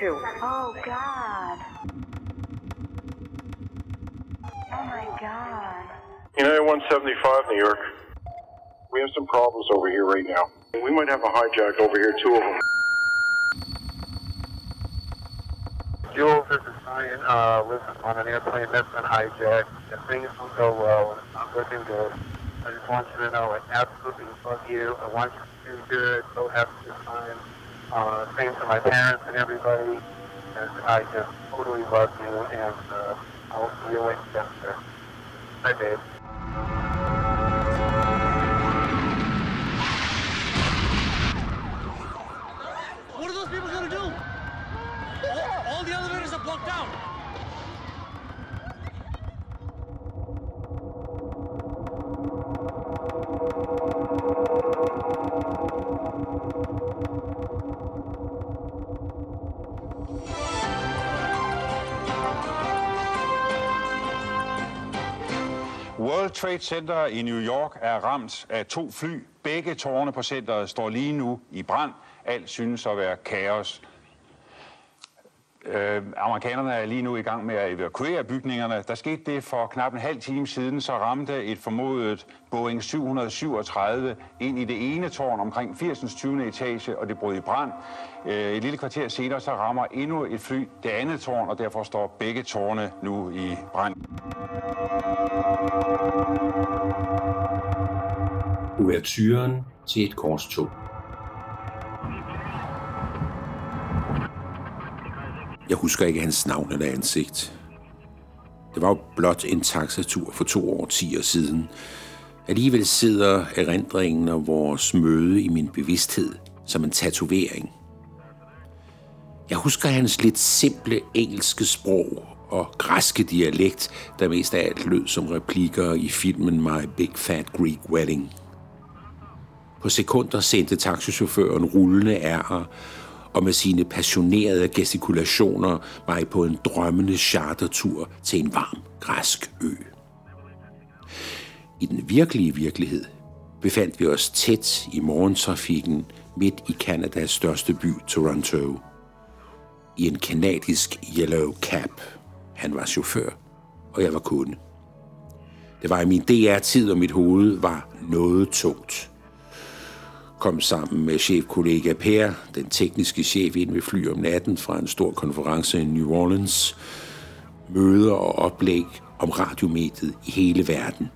Center. talking to? Oh, God. Oh, my God. United 175, New York. We have some problems over here right now. We might have a hijack over here, two of them. Jules, this is Ryan. Uh, listen, on an airplane that's been hijacked, and things don't go well, and it's not looking good. I just want you to know I absolutely love you. I want you to do good. Go have a good time. Uh, same to my parents and everybody. And I just totally love you, and uh, I'll see you in later. Bye, babe. What are those people gonna do? All, all the elevators are blocked out. Trade Center i New York er ramt af to fly. Begge tårne på centret står lige nu i brand. Alt synes at være kaos. Øh, amerikanerne er lige nu i gang med at evakuere bygningerne. Der skete det for knap en halv time siden, så ramte et formodet Boeing 737 ind i det ene tårn omkring 80. 20. etage, og det brød i brand. Øh, et lille kvarter senere så rammer endnu et fly det andet tårn, og derfor står begge tårne nu i brand. Ouverturen til et korstog. Jeg husker ikke hans navn eller ansigt. Det var jo blot en taxatur for to årtier siden. Alligevel sidder erindringen og vores møde i min bevidsthed som en tatovering. Jeg husker hans lidt simple engelske sprog og græske dialekt, der mest af alt lød som replikker i filmen My Big Fat Greek Wedding. På sekunder sendte taxichaufføren rullende ærger, og med sine passionerede gestikulationer mig på en drømmende chartertur til en varm græsk ø. I den virkelige virkelighed befandt vi os tæt i morgentrafikken midt i Kanadas største by, Toronto. I en kanadisk yellow cap. Han var chauffør, og jeg var kunde. Det var i min DR-tid, og mit hoved var noget tungt kom sammen med chefkollega Per, den tekniske chef, ind ved fly om natten fra en stor konference i New Orleans. Møder og oplæg om radiomediet i hele verden.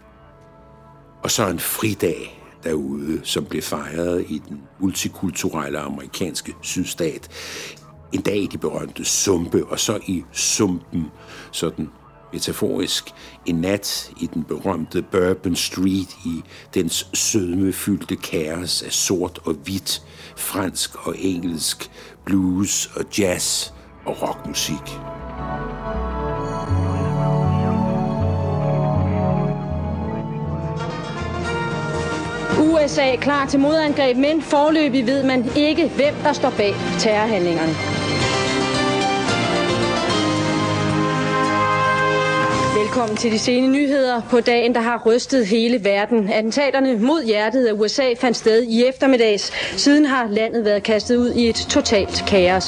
Og så en fridag derude, som blev fejret i den multikulturelle amerikanske sydstat. En dag i de berømte sumpe, og så i sumpen, sådan metaforisk, en nat i den berømte Bourbon Street i dens sødmefyldte kaos af sort og hvidt, fransk og engelsk, blues og jazz og rockmusik. USA klar til modangreb, men forløbig ved man ikke, hvem der står bag terrorhandlingerne. Velkommen til de sene nyheder på dagen, der har rystet hele verden. Attentaterne mod hjertet af USA fandt sted i eftermiddags. Siden har landet været kastet ud i et totalt kaos.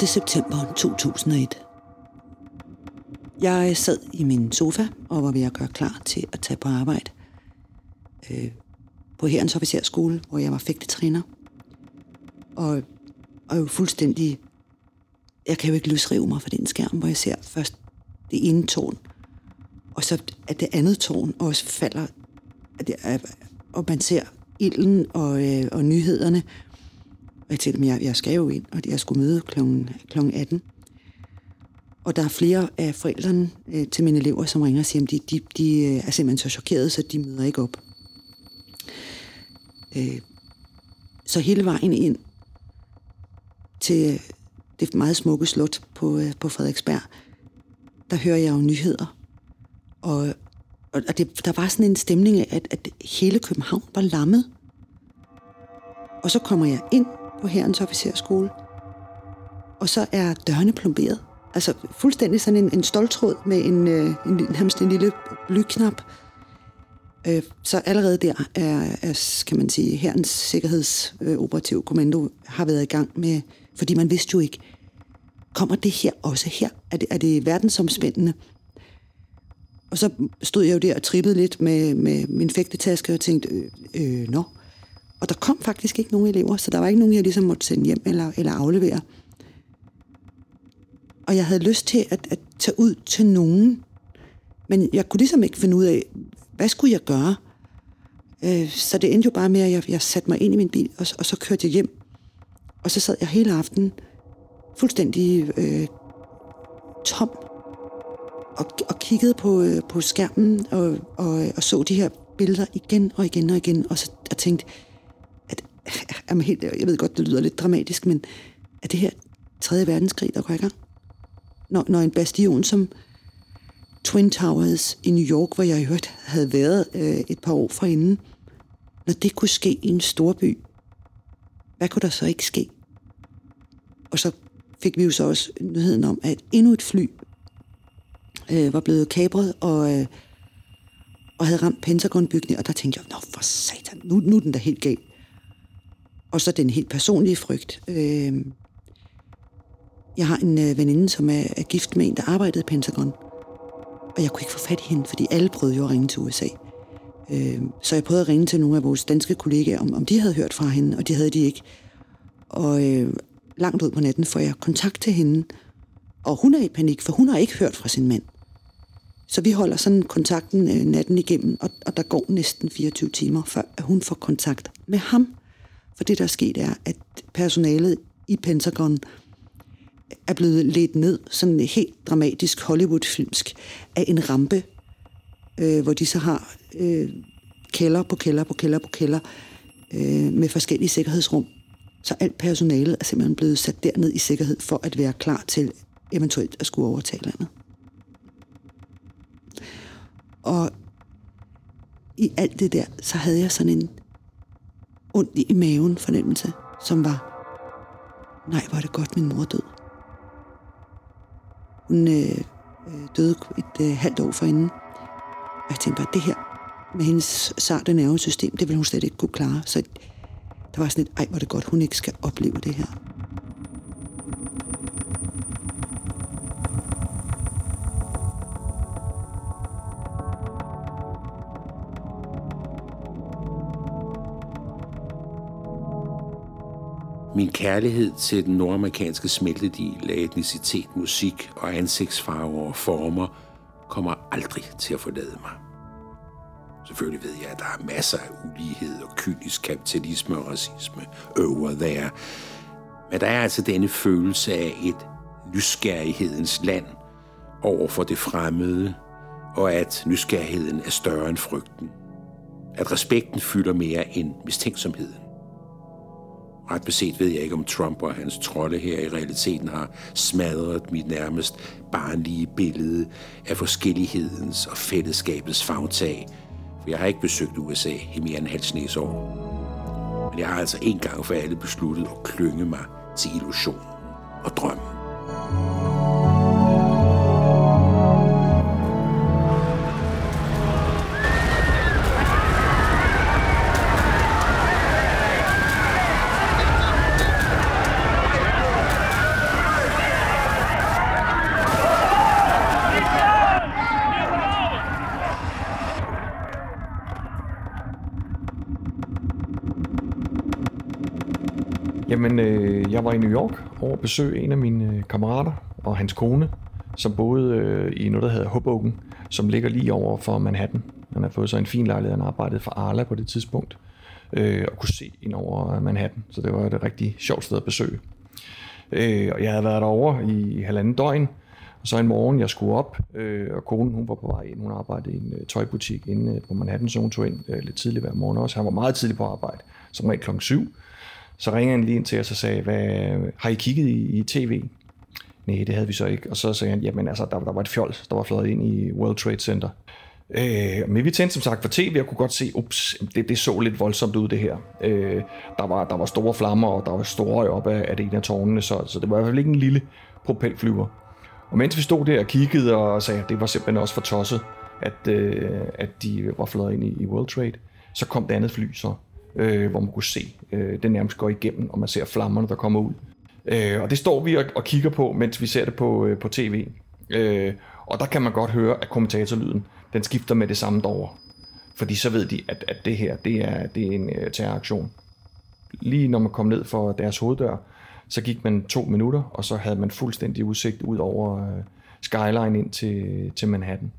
september 2001. Jeg sad i min sofa og var ved at gøre klar til at tage på arbejde øh, på Herrens Officerskole, hvor jeg var fægtetræner. Og, og jo fuldstændig... Jeg kan jo ikke løsrive mig fra den skærm, hvor jeg ser først det ene tårn, og så at det andet tårn også falder, at det er, og man ser ilden og, øh, og nyhederne. Og jeg tænkte, jeg, jeg skal jo ind, og jeg skulle møde kl. kl. 18. Og der er flere af forældrene øh, til mine elever, som ringer og siger, at de, de, de øh, er simpelthen så chokerede, så de møder ikke op. Øh, så hele vejen ind til det meget smukke slot på, øh, på Frederiksberg, der hører jeg jo nyheder. Og, og det, der var sådan en stemning af, at, at hele København var lammet. Og så kommer jeg ind på herrens officerskole, og så er dørene plomberet. Altså fuldstændig sådan en, en stoltråd med en, øh, en, en, en lille blyknap. Øh, så allerede der er, er kan man sige, herrens sikkerhedsoperativ øh, kommando har været i gang med, fordi man vidste jo ikke, kommer det her også her? Er det, er det verdensomspændende? Og så stod jeg jo der og trippede lidt med, med min fægtetaske og tænkte, øh, øh, nå. Og der kom faktisk ikke nogen elever, så der var ikke nogen, jeg ligesom måtte sende hjem eller, eller aflevere. Og jeg havde lyst til at, at tage ud til nogen, men jeg kunne ligesom ikke finde ud af, hvad skulle jeg gøre? Øh, så det endte jo bare med, at jeg, jeg satte mig ind i min bil, og, og så kørte jeg hjem. Og så sad jeg hele aftenen fuldstændig øh, tom og, og kiggede på, øh, på skærmen og, og, og så de her billeder igen og igen og igen, og så og tænkte, at at helt, jeg ved godt, det lyder lidt dramatisk, men er det her 3. verdenskrig, der går i gang? Når, når en bastion som Twin Towers i New York, hvor jeg i øvrigt havde været øh, et par år forinden, når det kunne ske i en stor by, hvad kunne der så ikke ske? Og så fik vi jo så også nyheden om, at endnu et fly øh, var blevet kabret og, øh, og havde ramt Pentagon-bygningen, og der tænkte jeg, nå for satan, nu, nu er den da helt gal. Og så den helt personlige frygt. Øh, jeg har en øh, veninde, som er, er gift med en, der arbejdede i Pentagon, og jeg kunne ikke få fat i hende, fordi alle prøvede jo at ringe til USA. Øh, så jeg prøvede at ringe til nogle af vores danske kollegaer, om, om de havde hørt fra hende, og det havde de ikke. Og øh, langt ud på natten får jeg kontakt til hende, og hun er i panik, for hun har ikke hørt fra sin mand. Så vi holder sådan kontakten øh, natten igennem, og, og der går næsten 24 timer, før at hun får kontakt med ham. For det, der er sket, er, at personalet i Pentagon er blevet ledt ned, sådan helt dramatisk Hollywood-filmsk, af en rampe, øh, hvor de så har øh, kælder på kælder på kælder på kælder, øh, med forskellige sikkerhedsrum. Så alt personalet er simpelthen blevet sat derned i sikkerhed for at være klar til eventuelt at skulle overtage landet. Og i alt det der, så havde jeg sådan en ondt i maven fornemmelse, som var, nej, hvor er det godt, min mor død. Hun øh, øh, døde et øh, halvt år forinden. Og jeg tænkte bare, det her med hendes sarte nervesystem, det ville hun slet ikke kunne klare. Så der var sådan et, ej, hvor det godt, hun ikke skal opleve det her. Min kærlighed til den nordamerikanske smeltedil af etnicitet, musik og ansigtsfarver og former kommer aldrig til at forlade mig. Selvfølgelig ved jeg, at der er masser af ulighed og kynisk kapitalisme og racisme over der. Men der er altså denne følelse af et nysgerrighedens land over for det fremmede, og at nysgerrigheden er større end frygten. At respekten fylder mere end mistænksomheden. Ret beset ved jeg ikke, om Trump og hans trolde her i realiteten har smadret mit nærmest barnlige billede af forskellighedens og fællesskabets fagtag. For jeg har ikke besøgt USA i mere end halv år. Men jeg har altså en gang for alle besluttet at klynge mig til illusionen og drømmen. Jamen, øh, jeg var i New York over at besøge en af mine øh, kammerater og hans kone, som boede øh, i noget, der hedder Hoboken, som ligger lige over for Manhattan. Han har fået så en fin lejlighed, han arbejdede for Arla på det tidspunkt, øh, og kunne se ind over Manhattan, så det var et rigtig sjovt sted at besøge. Øh, og jeg havde været derovre i halvanden døgn, og så en morgen, jeg skulle op, øh, og konen hun var på vej ind. Hun arbejdede i en øh, tøjbutik inde øh, på Manhattan, så hun tog ind øh, lidt tidligt hver morgen også. Han var meget tidlig på arbejde, som regel klokken 7. Så ringede han lige ind til os og sagde, Hvad, har I kigget i, i tv? Nej, det havde vi så ikke. Og så sagde han, jamen altså, der, der var et fjols, der var fløjet ind i World Trade Center. Øh, men vi tændte som sagt for tv og kunne godt se, ups, det, det så lidt voldsomt ud det her. Øh, der, var, der var store flammer, og der var store røg op af, af det ene af tårnene, så, så det var i hvert fald ikke en lille propelflyver. Og mens vi stod der og kiggede og sagde, at det var simpelthen også for tosset, at, øh, at de var fløjet ind i, i World Trade, så kom det andet fly så, øh, hvor man kunne se, øh, det nærmest går igennem, og man ser flammerne, der kommer ud. Øh, og det står vi og, og kigger på, mens vi ser det på, øh, på tv. Øh, og der kan man godt høre, at kommentatorlyden, den skifter med det samme derovre. Fordi så ved de, at, at det her, det er, det er en øh, terroraktion. Lige når man kom ned for deres hoveddør, så gik man to minutter, og så havde man fuldstændig udsigt ud over øh, skyline ind til, til Manhattan.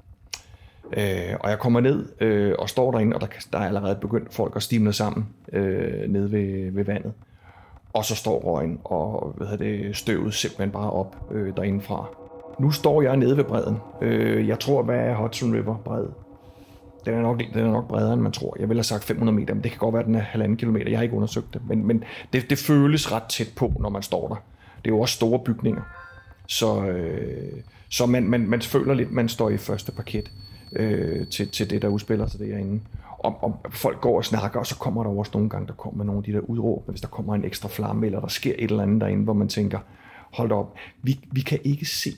Øh, og jeg kommer ned øh, og står derinde, og der, der er allerede begyndt folk at stimle sammen øh, nede ved, ved vandet. Og så står røgen og hvad hedder det, støvet simpelthen bare op øh, derindefra. Nu står jeg nede ved bredden. Øh, jeg tror, hvad er Hudson River bred? Den er, nok, den er nok bredere, end man tror. Jeg vil have sagt 500 meter, men det kan godt være, at den er halvanden kilometer. Jeg har ikke undersøgt det, men, men det, det føles ret tæt på, når man står der. Det er jo også store bygninger. Så, øh, så man, man, man føler lidt, man står i første parket øh, til, til det, der udspiller sig derinde. Og, og folk går og snakker, og så kommer der også nogle gange, der kommer nogle af de der udråb, hvis der kommer en ekstra flamme, eller der sker et eller andet derinde, hvor man tænker, hold op, vi, vi kan ikke se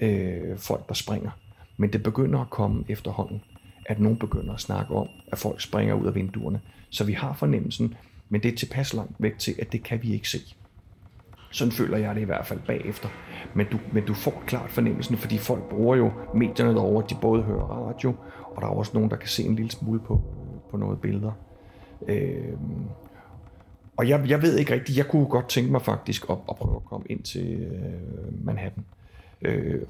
øh, folk, der springer. Men det begynder at komme efterhånden, at nogen begynder at snakke om, at folk springer ud af vinduerne. Så vi har fornemmelsen, men det er tilpas langt væk til, at det kan vi ikke se. Sådan føler jeg det i hvert fald bagefter. Men du, men du får klart fornemmelsen, fordi folk bruger jo medierne derovre, de både hører radio, og der er også nogen, der kan se en lille smule på, på noget billeder. Øh, og jeg, jeg ved ikke rigtigt, jeg kunne godt tænke mig faktisk at, at prøve at komme ind til øh, Manhattan øh,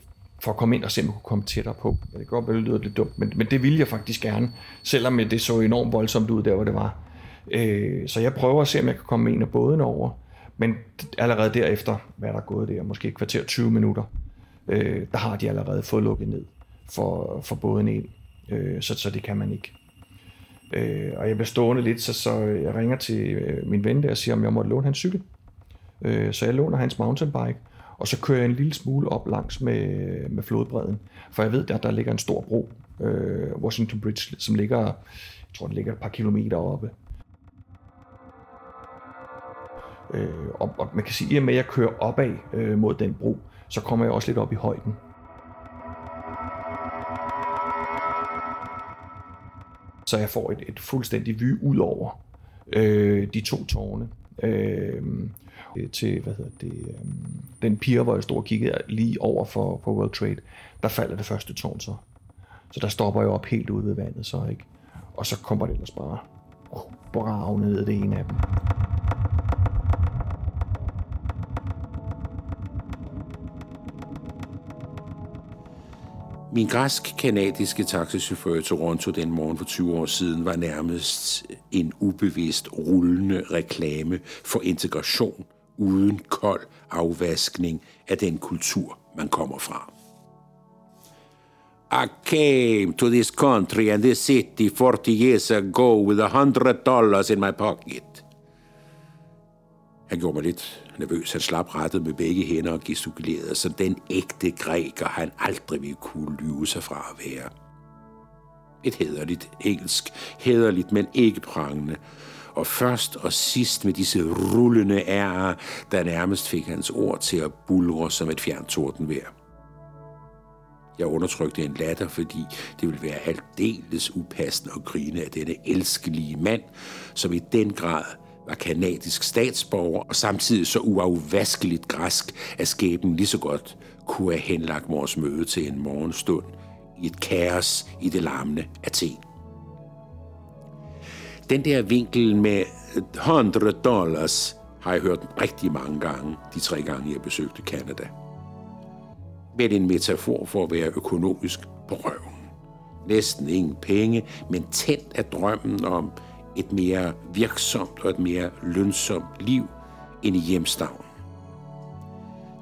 for at komme ind og se, om jeg kunne komme tættere på. Det kan godt være, det lyder lidt dumt, men, men det ville jeg faktisk gerne, selvom det så enormt voldsomt ud der, hvor det var. Øh, så jeg prøver at se, om jeg kan komme med en af over, men allerede derefter, hvad er der gået der, måske et kvarter 20 minutter, øh, der har de allerede fået lukket ned for, for båden ind, øh, så, så det kan man ikke. Øh, og jeg bliver stående lidt, så, så jeg ringer til øh, min ven der og siger, om jeg måtte låne hans cykel. Øh, så jeg låner hans mountainbike, og så kører jeg en lille smule op langs med, med flodbredden. For jeg ved, at der ligger en stor bro, øh, Washington Bridge, som ligger, jeg tror, den ligger et par kilometer oppe. Øh, og, og man kan sige, at med at jeg kører opad øh, mod den bro, så kommer jeg også lidt op i højden. Så jeg får et, et fuldstændig vy ud over øh, de to tårne. Øh, øh til, hvad hedder det, øh, den pier, hvor jeg stod og kiggede lige over for, på World Trade, der falder det første tårn så. Så der stopper jeg op helt ude ved vandet så, ikke? Og så kommer det ellers bare brag ned det ene af dem. Min græsk-kanadiske taxichauffør i Toronto den morgen for 20 år siden var nærmest en ubevidst rullende reklame for integration uden kold afvaskning af den kultur, man kommer fra. I came to this country and this city 40 years ago with a hundred dollars in my pocket. Han gjorde mig lidt nervøs. Han slap rettet med begge hænder og gestikulerede som den ægte græker, han aldrig ville kunne lyve sig fra at være. Et hederligt engelsk, hederligt, men ikke prangende. Og først og sidst med disse rullende ærer, der nærmest fik hans ord til at bulre som et fjernt. Jeg undertrykte en latter, fordi det ville være aldeles upassende at grine af denne elskelige mand, som i den grad var kanadisk statsborger og samtidig så uafvaskeligt græsk, at skæben lige så godt kunne have henlagt vores møde til en morgenstund i et kaos i det larmende Athen. Den der vinkel med 100 dollars har jeg hørt rigtig mange gange, de tre gange jeg besøgte Canada. Med en metafor for at være økonomisk på røven. Næsten ingen penge, men tændt af drømmen om et mere virksomt og et mere lønsomt liv end i hjemstavnen.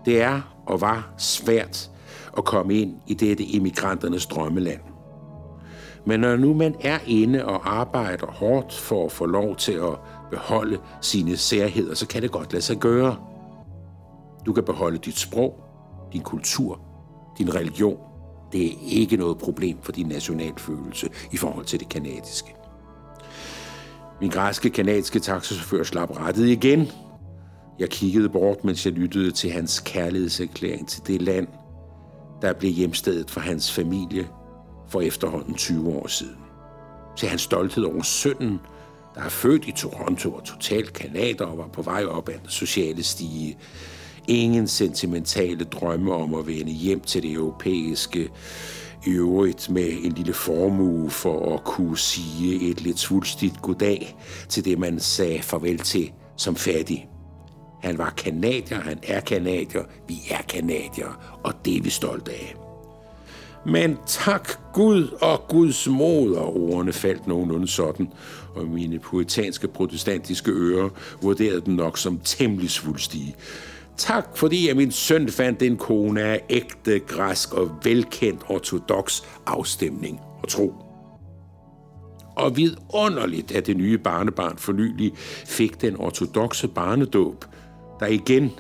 Det er og var svært at komme ind i dette immigranternes drømmeland. Men når nu man er inde og arbejder hårdt for at få lov til at beholde sine særheder, så kan det godt lade sig gøre. Du kan beholde dit sprog, din kultur, din religion, Det er ikke noget problem for din nationalfølelse i forhold til det kanadiske. Min græske kanadiske taxachauffør slap rettet igen. Jeg kiggede bort, mens jeg lyttede til hans kærlighedserklæring til det land, der blev hjemstedet for hans familie for efterhånden 20 år siden. Til hans stolthed over sønnen, der er født i Toronto og totalt kanader og var på vej op ad den sociale stige. Ingen sentimentale drømme om at vende hjem til det europæiske i øvrigt med en lille formue for at kunne sige et lidt svulstigt goddag til det, man sagde farvel til som fattig. Han var kanadier, han er kanadier, vi er kanadier, og det er vi stolte af. Men tak Gud og Guds moder, ordene faldt nogenlunde sådan, og mine puritanske protestantiske ører vurderede den nok som temmelig svulstige. Tak, fordi jeg min søn fandt en kone af ægte, græsk og velkendt ortodox afstemning og tro. Og vidunderligt, at det nye barnebarn for nylig fik den ortodoxe barnedåb, der igen,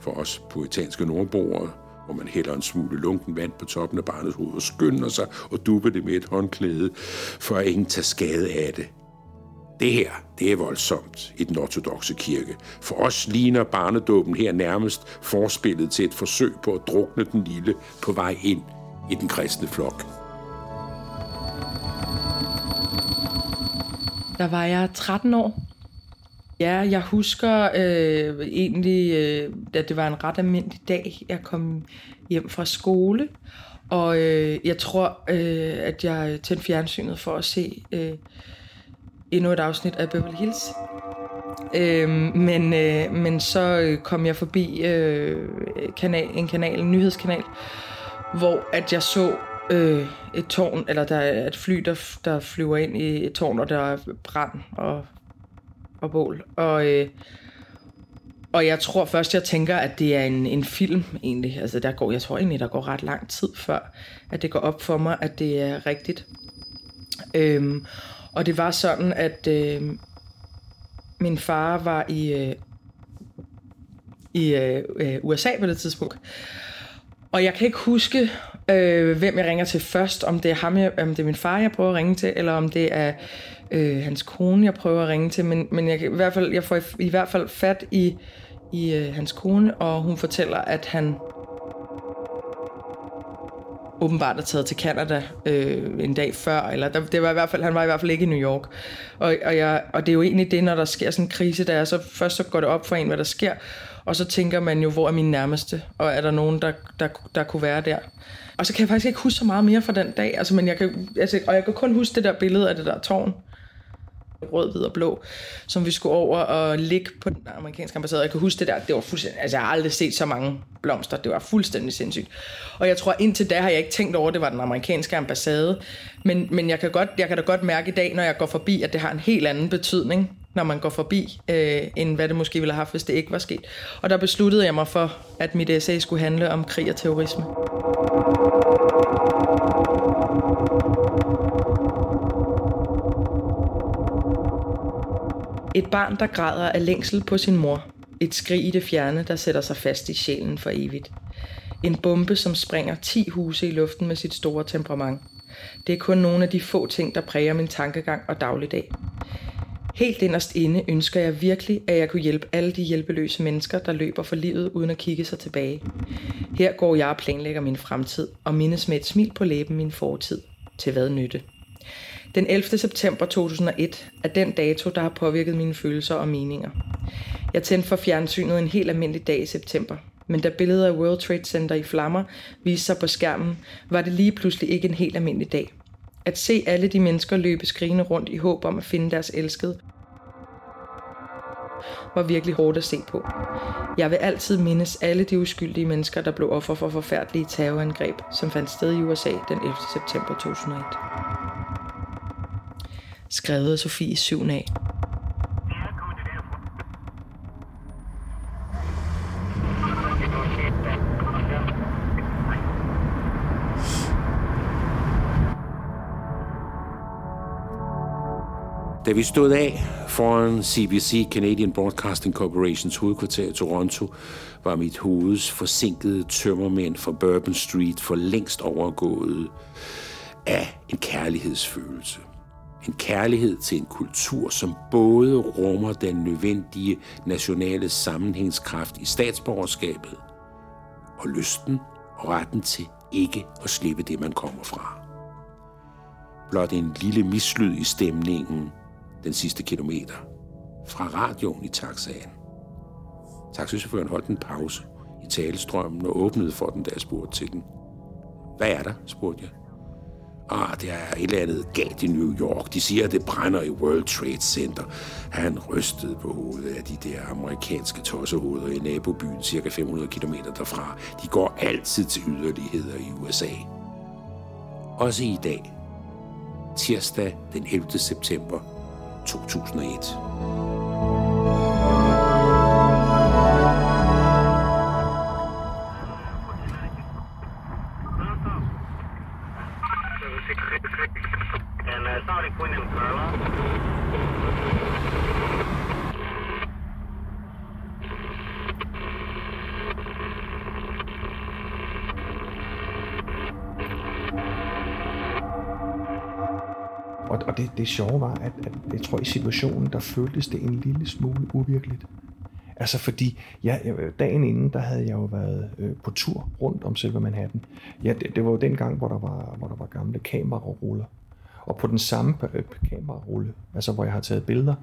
for os poetanske nordboere, hvor man hælder en smule lunken vand på toppen af barnets hoved og skynder sig og dupper det med et håndklæde, for at ingen tager skade af det. Det her, det er voldsomt i den ortodoxe kirke. For os ligner barnedåben her nærmest forspillet til et forsøg på at drukne den lille på vej ind i den kristne flok. Der var jeg 13 år. Ja, jeg husker øh, egentlig, øh, at det var en ret almindelig dag. Jeg kom hjem fra skole, og øh, jeg tror, øh, at jeg tændte fjernsynet for at se øh, endnu et afsnit af Beverly Hills. Øh, men, øh, men så øh, kom jeg forbi øh, kanal, en kanal, en nyhedskanal, hvor at jeg så øh, et tårn, eller der er et fly, der, der flyver ind i et tårn, og der er brand og, og bål. Og, øh, og jeg tror først, jeg tænker, at det er en, en film egentlig. Altså der går, jeg tror egentlig, der går ret lang tid før, at det går op for mig, at det er rigtigt. Øhm, og det var sådan, at øh, min far var i, øh, i øh, øh USA på det tidspunkt. Og jeg kan ikke huske, øh, hvem jeg ringer til først. Om det er ham, jeg, om det er min far, jeg prøver at ringe til, eller om det er øh, hans kone, jeg prøver at ringe til. Men, men jeg, i hvert fald, jeg får i, i hvert fald fat i, i øh, hans kone, og hun fortæller, at han åbenbart er taget til Canada øh, en dag før, eller der, det var i hvert fald, han var i hvert fald ikke i New York. Og, og, jeg, og det er jo egentlig det, når der sker sådan en krise, der er, så først så går det op for en, hvad der sker, og så tænker man jo, hvor er min nærmeste, og er der nogen, der, der, der kunne være der. Og så kan jeg faktisk ikke huske så meget mere fra den dag, altså, men jeg kan, altså, og jeg kan kun huske det der billede af det der tårn, rød, hvid og blå, som vi skulle over og ligge på den amerikanske ambassade. Jeg kan huske det der, det var fuldstændig, altså jeg har aldrig set så mange blomster, det var fuldstændig sindssygt. Og jeg tror indtil da har jeg ikke tænkt over, at det var den amerikanske ambassade, men, men jeg, kan godt, jeg kan da godt mærke i dag, når jeg går forbi, at det har en helt anden betydning, når man går forbi, øh, end hvad det måske ville have haft, hvis det ikke var sket. Og der besluttede jeg mig for, at mit essay skulle handle om krig og terrorisme. Et barn, der græder af længsel på sin mor. Et skrig i det fjerne, der sætter sig fast i sjælen for evigt. En bombe, som springer 10 huse i luften med sit store temperament. Det er kun nogle af de få ting, der præger min tankegang og dagligdag. Helt inderst inde ønsker jeg virkelig, at jeg kunne hjælpe alle de hjælpeløse mennesker, der løber for livet uden at kigge sig tilbage. Her går jeg og planlægger min fremtid og mindes med et smil på læben min fortid. Til hvad nytte? Den 11. september 2001 er den dato, der har påvirket mine følelser og meninger. Jeg tændte for fjernsynet en helt almindelig dag i september. Men da billeder af World Trade Center i flammer viste sig på skærmen, var det lige pludselig ikke en helt almindelig dag. At se alle de mennesker løbe skrigende rundt i håb om at finde deres elskede, var virkelig hårdt at se på. Jeg vil altid mindes alle de uskyldige mennesker, der blev offer for forfærdelige terrorangreb, som fandt sted i USA den 11. september 2001 skrevet af Sofie Syvnag. Da vi stod af foran CBC, Canadian Broadcasting Corporations hovedkvarter i Toronto, var mit hoveds forsinkede tømmermænd fra Bourbon Street for længst overgået af en kærlighedsfølelse. En kærlighed til en kultur, som både rummer den nødvendige nationale sammenhængskraft i statsborgerskabet og lysten og retten til ikke at slippe det, man kommer fra. Blot en lille mislyd i stemningen den sidste kilometer fra radioen i taxaen. Taxichaufføren holdt en pause i talestrømmen og åbnede for den, da jeg spurgte til den. Hvad er der? spurgte jeg. Ah, det er et eller andet galt i New York. De siger, at det brænder i World Trade Center. Han rystede på hovedet af de der amerikanske tossehoveder i nabobyen, cirka 500 km derfra. De går altid til yderligheder i USA. Også i dag, tirsdag den 11. september 2001. det, sjove var, at, at jeg tror i situationen, der føltes det en lille smule uvirkeligt. Altså fordi, ja, dagen inden, der havde jeg jo været øh, på tur rundt om selve Manhattan. Ja, det, det var jo den gang, hvor der var, hvor der var gamle kameraruller. Og på den samme øh, kamerarulle, altså hvor jeg har taget billeder,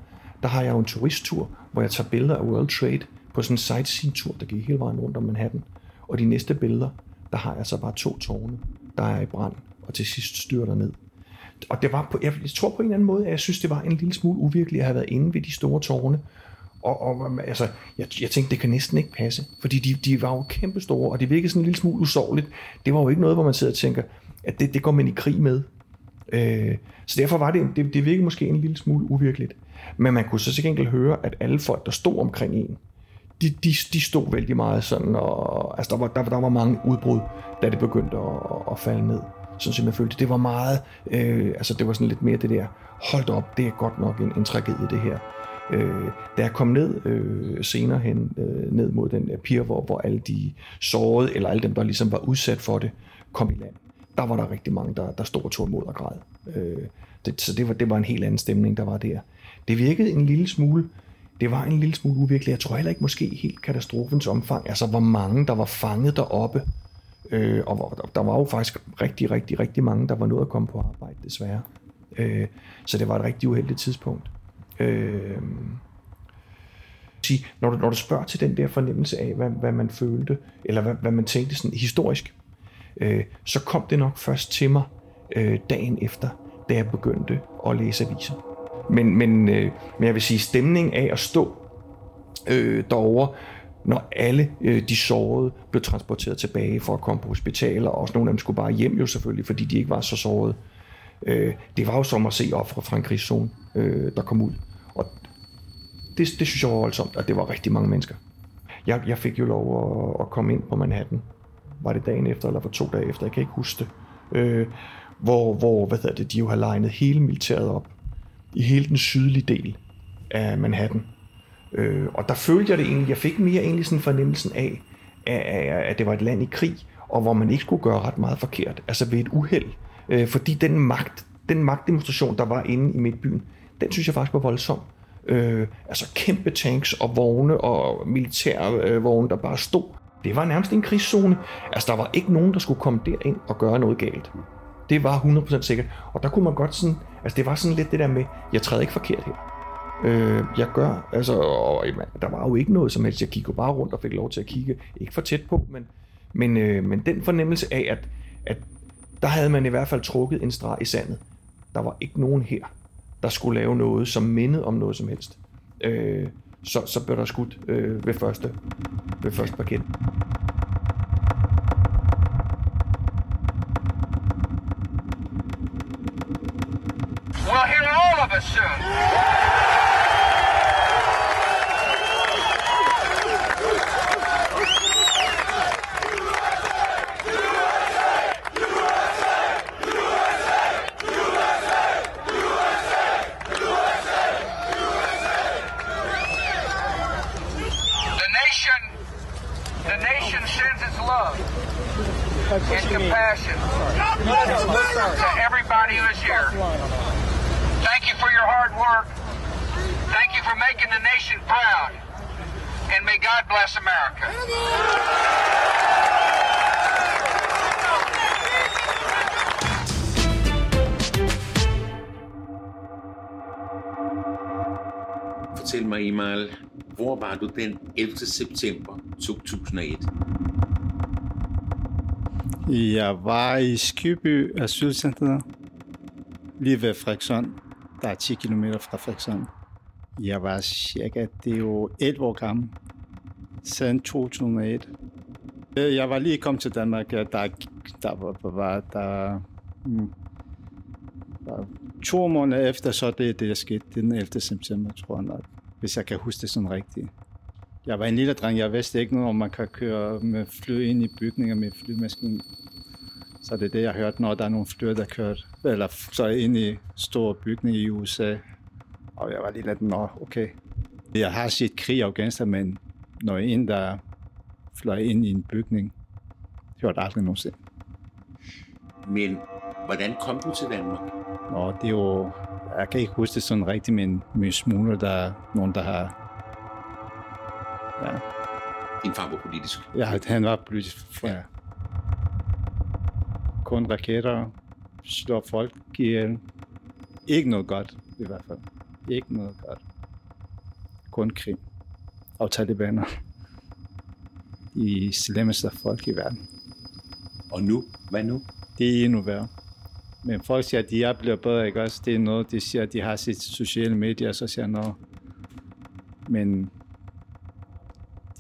der har jeg jo en turisttur, hvor jeg tager billeder af World Trade på sådan en sightseeing-tur, der gik hele vejen rundt om Manhattan. Og de næste billeder, der har jeg så bare to tårne, der er i brand, og til sidst styrter ned. Og det var på, jeg tror på en eller anden måde, at jeg synes, det var en lille smule uvirkeligt at have været inde ved de store tårne. Og, og altså, jeg, jeg tænkte, det kan næsten ikke passe, fordi de, de var jo kæmpestore, og det virkede sådan en lille smule usårligt. Det var jo ikke noget, hvor man sidder og tænker, at det, det går man i krig med. Øh, så derfor var det, det, det virkede måske en lille smule uvirkeligt. Men man kunne så til gengæld høre, at alle folk, der stod omkring en, de, de, de stod vældig meget sådan, og altså, der, var, der, der var mange udbrud, da det begyndte at, at falde ned. Sådan som jeg følte, det var meget, øh, altså det var sådan lidt mere det der, hold op, det er godt nok en, en tragedie det her. Øh, da jeg kom ned øh, senere hen, øh, ned mod den der pier, hvor, hvor alle de sårede, eller alle dem, der ligesom var udsat for det, kom i land, der var der rigtig mange, der, der stod og tog imod og græd. Øh, det, så det var, det var en helt anden stemning, der var der. Det virkede en lille smule, det var en lille smule uvirkeligt. Jeg tror heller ikke måske helt katastrofens omfang, altså hvor mange, der var fanget deroppe, Øh, og der var jo faktisk rigtig, rigtig, rigtig mange, der var nået at komme på arbejde, desværre. Øh, så det var et rigtig uheldigt tidspunkt. Øh, sige, når, du, når du spørger til den der fornemmelse af, hvad, hvad man følte, eller hvad, hvad man tænkte sådan historisk, øh, så kom det nok først til mig øh, dagen efter, da jeg begyndte at læse aviser. Men, men, øh, men jeg vil sige, stemning af at stå øh, derovre, når alle øh, de sårede blev transporteret tilbage for at komme på hospitaler, og også nogle af dem skulle bare hjem jo selvfølgelig, fordi de ikke var så sårede. Øh, det var jo som at se ofre fra en krigszone, øh, der kom ud. Og det, det synes jeg var voldsomt, at det var rigtig mange mennesker. Jeg, jeg fik jo lov at, at komme ind på Manhattan. Var det dagen efter, eller for to dage efter, jeg kan ikke huske det. Øh, hvor, hvor hvad hedder det, de jo har legnet hele militæret op i hele den sydlige del af Manhattan. Øh, og der følte jeg det egentlig, jeg fik mere egentlig sådan fornemmelsen af, af, at det var et land i krig, og hvor man ikke skulle gøre ret meget forkert, altså ved et uheld. Øh, fordi den magt, den magtdemonstration, der var inde i midtbyen, den synes jeg faktisk var voldsom. Øh, altså kæmpe tanks og vogne og militære øh, vogne, der bare stod. Det var nærmest en krigszone. Altså der var ikke nogen, der skulle komme derind og gøre noget galt. Det var 100% sikkert. Og der kunne man godt sådan, altså det var sådan lidt det der med, jeg træder ikke forkert her. Øh, jeg gør, altså, og, jamen, der var jo ikke noget som helst. Jeg kiggede bare rundt og fik lov til at kigge, ikke for tæt på, men, men, øh, men den fornemmelse af, at, at der havde man i hvert fald trukket en streg i sandet. Der var ikke nogen her, der skulle lave noget, som mindede om noget som helst. Øh, så, så blev der skudt øh, ved første, ved første parket. We'll hear all of us soon. Compassion to everybody who is here. Thank you for your hard work. Thank you for making the nation proud. And may God bless America. Fortæl mig, Imal, hvor var du den 11. september 2001? Jeg var i Skyby Asylcenter, lige ved Frederikssund. Der er 10 km fra Frederikssund. Jeg var cirka, det er jo 11 år gammel, siden 2001. Øh, jeg var lige kommet til Danmark, ja, der, der var, var der, hmm. der, to måneder efter, så det, er det der skete, den 11. september, tror jeg nok, hvis jeg kan huske det sådan rigtigt. Jeg var en lille dreng, jeg vidste ikke noget om, man kan køre med fly ind i bygninger med flymaskinen. Så det er det, jeg hørte, når der er nogle fly, der kører, eller så ind i store bygninger i USA. Og jeg var lige lidt, nå, okay. Jeg har set krig i Afghanistan, men når en, der fløj ind i en bygning, det var det aldrig nogensinde. Men hvordan kom du til Danmark? Og det er jo, jeg kan ikke huske det sådan rigtigt, men med smugler, der er nogen, der har... Ja, Din far var politisk. ja han var politisk. Ja. Kun raketter, slår folk ihjel. Ikke noget godt, i hvert fald. Ikke noget godt. Kun krig. Og talibaner. De slemmeste folk i verden. Og nu? Hvad nu? Det er endnu værre. Men folk siger, at de er blevet bedre, ikke også? Det er noget, de siger, at de har sit sociale medier, så siger jeg, nå. Men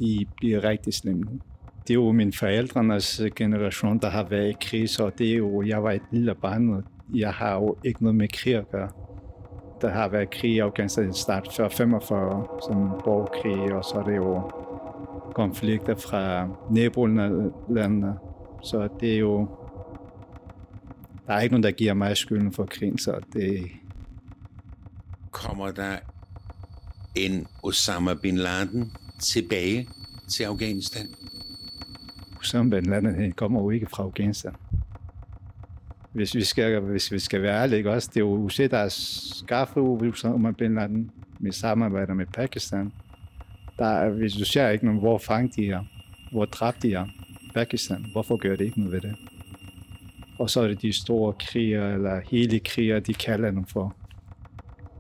de bliver rigtig slemme. Det er jo min forældrenes øh, generation, der har været i krig, så det er jo, jeg var et lille barn, og jeg har jo ikke noget med krig at gøre. Der har været krig i Afghanistan start før 45, som borgerkrig, og så er det jo konflikter fra nabolandene. Så det er jo, der er ikke nogen, der giver mig skylden for krigen, så det, Kommer der en Osama Bin Laden tilbage til Afghanistan? Osama bin Laden kommer jo ikke fra Afghanistan. Hvis vi skal, hvis vi skal være ærlige, også, det er jo USA, der har skaffet Osama bin Laden med samarbejder med Pakistan. Der hvis du ser ikke nogen, hvor fangt de er, hvor dræbt de er, Pakistan, hvorfor gør det ikke noget ved det? Og så er det de store kriger, eller hele kriger, de kalder dem for.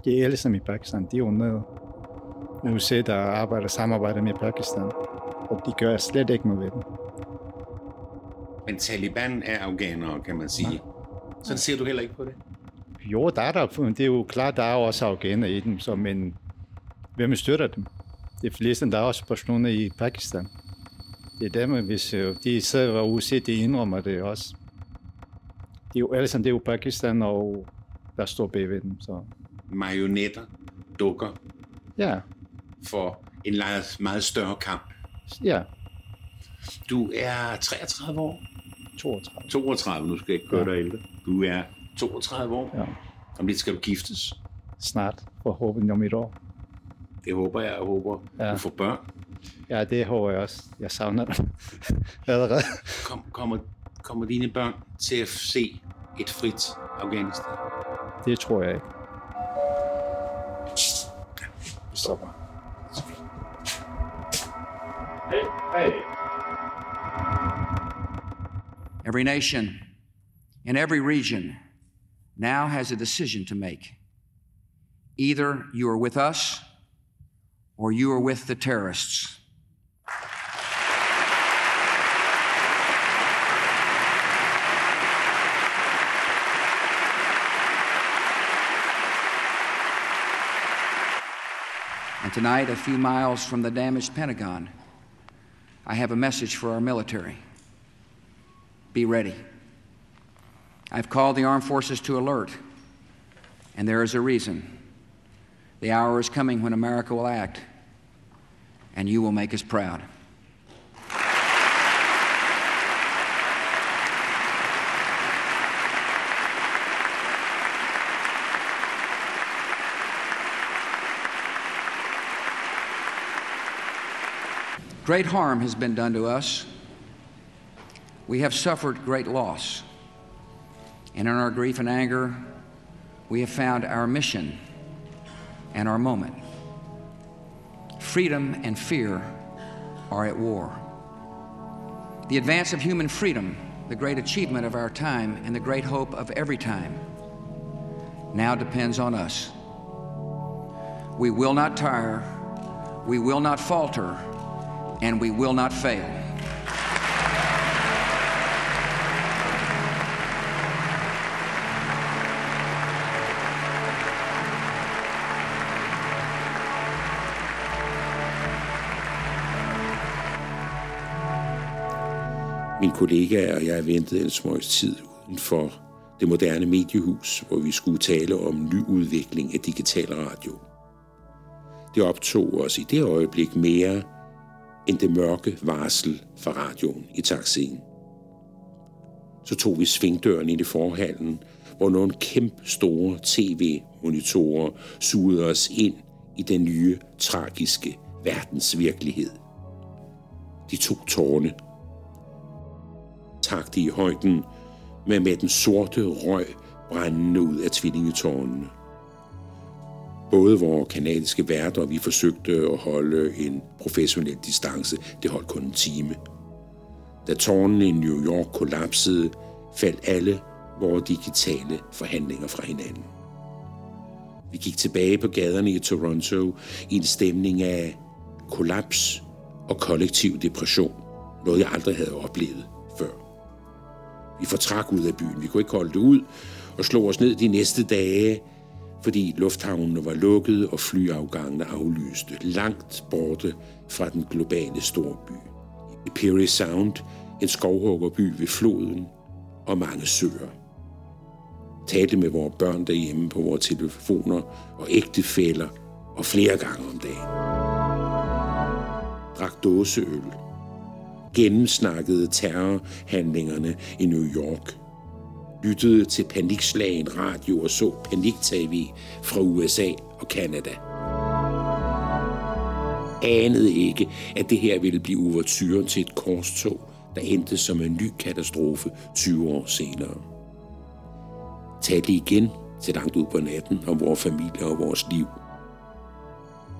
Det er alle sammen i Pakistan, de er jo nede. USA, der arbejder samarbejder med Pakistan, og de gør slet ikke noget ved dem. Men Taliban er afghanere, kan man sige. Sådan ser du heller ikke på det? Jo, der er der, det er jo klart, der er også afghaner i dem, så, men hvem støtter dem? De fleste, der er også personer i Pakistan. Det er dem, hvis øh, de sidder og USA, de indrømmer det også. Det er jo alle sammen, det er jo Pakistan, og der står bagved dem, så Marionetter dukker ja, for en meget, meget større kamp. ja, Du er 33 år. 32. 32, nu skal jeg ikke gøre dig ældre. Du er 32 år. Ja. Om lidt skal du giftes. Snart, forhåbentlig om et år. Det håber jeg, jeg håber, Ja. du får børn. Ja, det håber jeg også. Jeg savner dem allerede. Kom, kommer, kommer dine børn til at se et frit Afghanistan? Det tror jeg ikke. Vi stopper. Every nation in every region now has a decision to make. Either you are with us or you are with the terrorists. And tonight, a few miles from the damaged Pentagon, I have a message for our military. Be ready. I've called the armed forces to alert, and there is a reason. The hour is coming when America will act, and you will make us proud. Great harm has been done to us, We have suffered great loss. And in our grief and anger, we have found our mission and our moment. Freedom and fear are at war. The advance of human freedom, the great achievement of our time and the great hope of every time, now depends on us. We will not tire, we will not falter, and we will not fail. Min kollega og jeg ventede en smøgs tid uden for det moderne mediehus, hvor vi skulle tale om nyudvikling af digital radio. Det optog os i det øjeblik mere end det mørke varsel fra radioen i taxien. Så tog vi svingdøren ind i forhallen, hvor nogle kæmpe store tv-monitorer sugede os ind i den nye, tragiske verdensvirkelighed. De to tårne takt i højden, med med den sorte røg brændende ud af tvillingetårnene. Både vores kanadiske værter, vi forsøgte at holde en professionel distance, det holdt kun en time. Da tårnene i New York kollapsede, faldt alle vores digitale forhandlinger fra hinanden. Vi gik tilbage på gaderne i Toronto i en stemning af kollaps og kollektiv depression, noget jeg aldrig havde oplevet. Vi fortrak ud af byen. Vi kunne ikke holde det ud og slog os ned de næste dage, fordi lufthavnene var lukket og flyafgangene aflyste, langt borte fra den globale storby. I Perry Sound, en skovhuggerby ved floden og mange søer. Talte med vores børn derhjemme på vores telefoner og ægtefæller og flere gange om dagen. Drak dåseøl. Gennemsnakkede terrorhandlingerne i New York. Lyttede til panikslagen radio og så panik-tv fra USA og Kanada. Anede ikke, at det her ville blive uvertyren til et korstog, der endte som en ny katastrofe 20 år senere. Talte igen til langt ud på natten om vores familie og vores liv.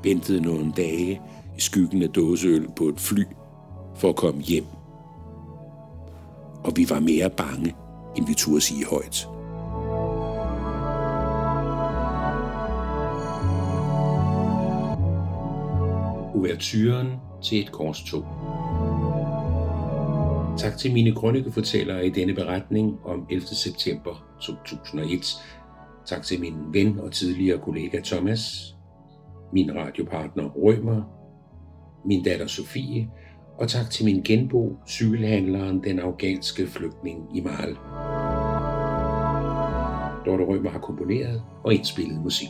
Ventede nogle dage i skyggen af dåseøl på et fly for at komme hjem. Og vi var mere bange, end vi turde sige højt. Ouverturen til et korstog. Tak til mine krønikefortællere i denne beretning om 11. september 2001. Tak til min ven og tidligere kollega Thomas, min radiopartner Rømer, min datter Sofie, og tak til min genbo, cykelhandleren, den afghanske flygtning Imal. Dorte Rømer har komponeret og indspillet musik.